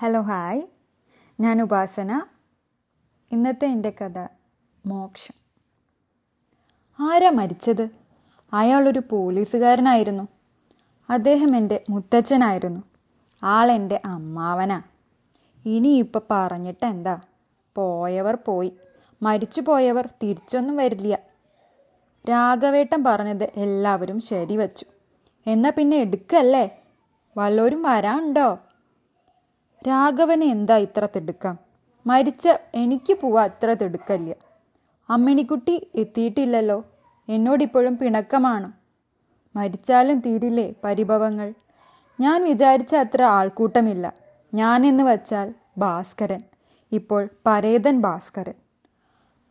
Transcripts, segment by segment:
Hello hi ഞാൻ ഉപാസന. ഇന്നത്തെ എന്റെ കഥ മോക്ഷം. ആരാ മരിച്ചത്? അയാളൊരു പോലീസുകാരനായിരുന്നു. അദ്ദേഹം എന്റെ മുത്തച്ഛനായിരുന്നു. ആളെന്റെ അമ്മാവനാ. ഇനിയിപ്പോൾ പറഞ്ഞിട്ട് എന്താ? പോയവർ പോയി. മരിച്ചു പോയവർ തിരിച്ചൊന്നും വരില്ല. രാഘവേട്ടൻ പറഞ്ഞത് എല്ലാവരും ശരി ശരിവച്ചു. എന്നാൽ പിന്നെ എടുക്കല്ലേ? വല്ലോരും വരാനുണ്ടോ? രാഘവന് എന്താ ഇത്ര തിടുക്കം? മരിച്ച എനിക്ക് പോവാ അത്ര തിടുക്കല്ല അമ്മിണിക്കുട്ടി എത്തിയിട്ടില്ലല്ലോ. എന്നോടിപ്പോഴും പിണക്കമാണ്? മരിച്ചാലും തീരില്ലേ പരിഭവങ്ങൾ? ഞാൻ വിചാരിച്ച അത്ര ആൾക്കൂട്ടമില്ല. ഞാനെന്ന് വച്ചാൽ ഭാസ്കരൻ. ഇപ്പോൾ പരേതൻ ഭാസ്കരൻ.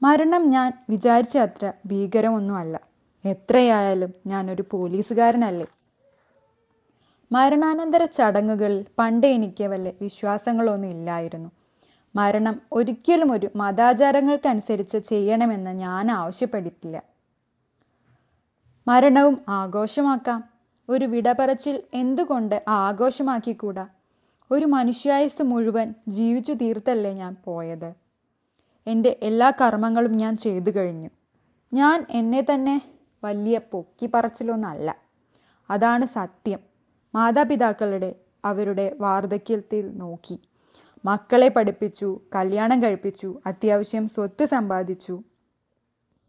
മരണം ഞാൻ വിചാരിച്ച അത്ര ഭീകരമൊന്നുമല്ല. എത്രയായാലും ഞാനൊരു പോലീസുകാരനല്ലേ? മരണാനന്തര ചടങ്ങുകളിൽ പണ്ട് എനിക്ക് വല്ല വിശ്വാസങ്ങളൊന്നും ഇല്ലായിരുന്നു. മരണം ഒരിക്കലും ഒരു മതാചാരങ്ങൾക്കനുസരിച്ച് ചെയ്യണമെന്ന് ഞാൻ ആവശ്യപ്പെട്ടിട്ടില്ല. മരണവും ആഘോഷമാക്കാം. ഒരു വിടപറച്ചിൽ എന്തുകൊണ്ട് ആഘോഷമാക്കിക്കൂടാ? ഒരു മനുഷ്യായുസ് മുഴുവൻ ജീവിച്ചു തീർത്തല്ലേ ഞാൻ പോയത്? എന്റെ എല്ലാ കർമ്മങ്ങളും ഞാൻ ചെയ്തു കഴിഞ്ഞു. ഞാൻ എന്നെ തന്നെ വലിയ പൊക്കി പറച്ചിലൊന്നല്ല അതാണ് സത്യം. മാതാപിതാക്കളുടെ അവരുടെ വാർദ്ധക്യത്തിൽ നോക്കി. മക്കളെ പഠിപ്പിച്ചു കല്യാണം കഴിപ്പിച്ചു അത്യാവശ്യം സ്വത്ത് സമ്പാദിച്ചു.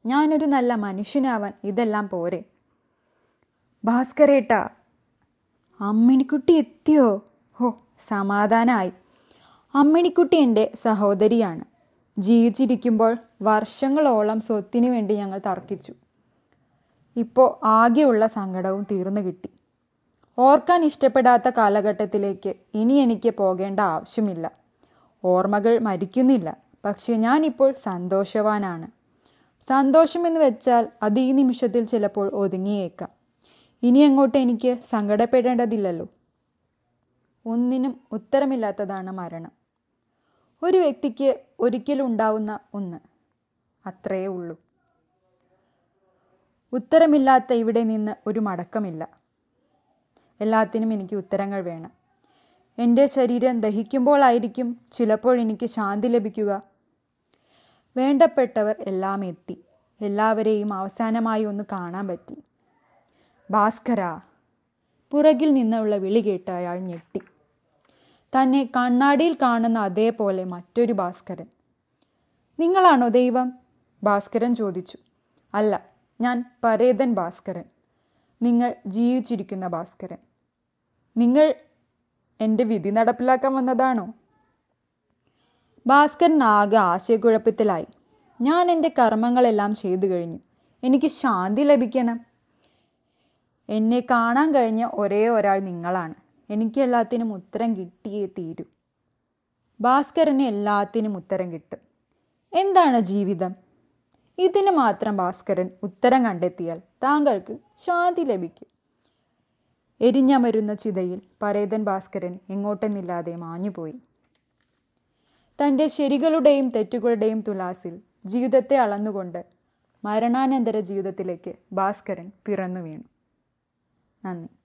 ഞാനൊരു നല്ല മനുഷ്യനാവാൻ ഇതെല്ലാം പോരെ. ഭാസ്കരേട്ട അമ്മിണിക്കുട്ടി എത്തിയോ? ഹോ സമാധാനമായി അമ്മിണിക്കുട്ടി എന്റെ സഹോദരിയാണ്. ജീവിച്ചിരിക്കുമ്പോൾ വർഷങ്ങളോളം സ്വത്തിന് വേണ്ടി ഞങ്ങൾ തർക്കിച്ചു. ഇപ്പോൾ ആകെയുള്ള സങ്കടവും തീർന്നു കിട്ടി. ഓർക്കാൻ ഇഷ്ടപ്പെടാത്ത കാലഘട്ടത്തിലേക്ക് ഇനി എനിക്ക് പോകേണ്ട ആവശ്യമില്ല. ഓർമ്മകൾ മരിക്കുന്നില്ല. പക്ഷെ ഞാനിപ്പോൾ സന്തോഷവാനാണ്. സന്തോഷമെന്ന് വെച്ചാൽ അത് ഈ നിമിഷത്തിൽ ചിലപ്പോൾ ഒതുങ്ങിയേക്കാം. ഇനി അങ്ങോട്ട് എനിക്ക് സങ്കടപ്പെടേണ്ടതില്ലല്ലോ. ഒന്നിനും ഉത്തരമില്ലാത്തതാണ് മരണം. ഒരു വ്യക്തിക്ക് ഒരിക്കലും ഉണ്ടാവുന്ന ഒന്ന്. അത്രയേ ഉള്ളൂ. ഉത്തരമില്ലാത്ത ഇവിടെ നിന്ന് ഒരു മടക്കമില്ല. എല്ലാത്തിനും എനിക്ക് ഉത്തരങ്ങൾ വേണം. എന്റെ ശരീരം ദഹിക്കുമ്പോഴായിരിക്കും ചിലപ്പോൾ എനിക്ക് ശാന്തി ലഭിക്കുക. വേണ്ടപ്പെട്ടവർ എല്ലാം എത്തി. എല്ലാവരെയും അവസാനമായി ഒന്ന് കാണാൻ പറ്റി. ഭാസ്കര പുറകിൽ നിന്നുള്ള വിളി കേട്ട് അയാൾ ഞെട്ടി. തന്നെ കണ്ണാടിയിൽ കാണുന്ന അതേപോലെ മറ്റൊരു ഭാസ്കരൻ. നിങ്ങളാണോ ദൈവം? ഭാസ്കരൻ ചോദിച്ചു. അല്ല ഞാൻ പരേതൻ ഭാസ്കരൻ. നിങ്ങൾ ജീവിച്ചിരിക്കുന്ന ഭാസ്കരൻ. നിങ്ങൾ എന്റെ വിധി നടപ്പിലാക്കാൻ വന്നതാണോ? ഭാസ്കരൻ ആകെ ആശയക്കുഴപ്പത്തിലായി. ഞാൻ എന്റെ കർമ്മങ്ങളെല്ലാം ചെയ്തു കഴിഞ്ഞു. എനിക്ക് ശാന്തി ലഭിക്കണം. എന്നെ കാണാൻ കഴിഞ്ഞ ഒരേ ഒരാൾ നിങ്ങളാണ്. എനിക്ക് എല്ലാത്തിനും ഉത്തരം കിട്ടിയേ തീരൂ. ഭാസ്കരന് എല്ലാത്തിനും ഉത്തരം കിട്ടും. എന്താണ് ജീവിതം? ഇതിന് മാത്രം ഭാസ്കരൻ ഉത്തരം കണ്ടെത്തിയാൽ താങ്കൾക്ക് ശാന്തി ലഭിക്കും. എരിഞ്ഞമരുന്ന ചിതയിൽ പരേതൻ ഭാസ്കരൻ എങ്ങോട്ടെന്നില്ലാതെ മാഞ്ഞുപോയി. തന്റെ ശരികളുടെയും തെറ്റുകളുടെയും തുലാസിൽ ജീവിതത്തെ അളന്നുകൊണ്ട് മരണാനന്തര ജീവിതത്തിലേക്ക് ഭാസ്കരൻ പിറന്നു വീണു. നന്ദി.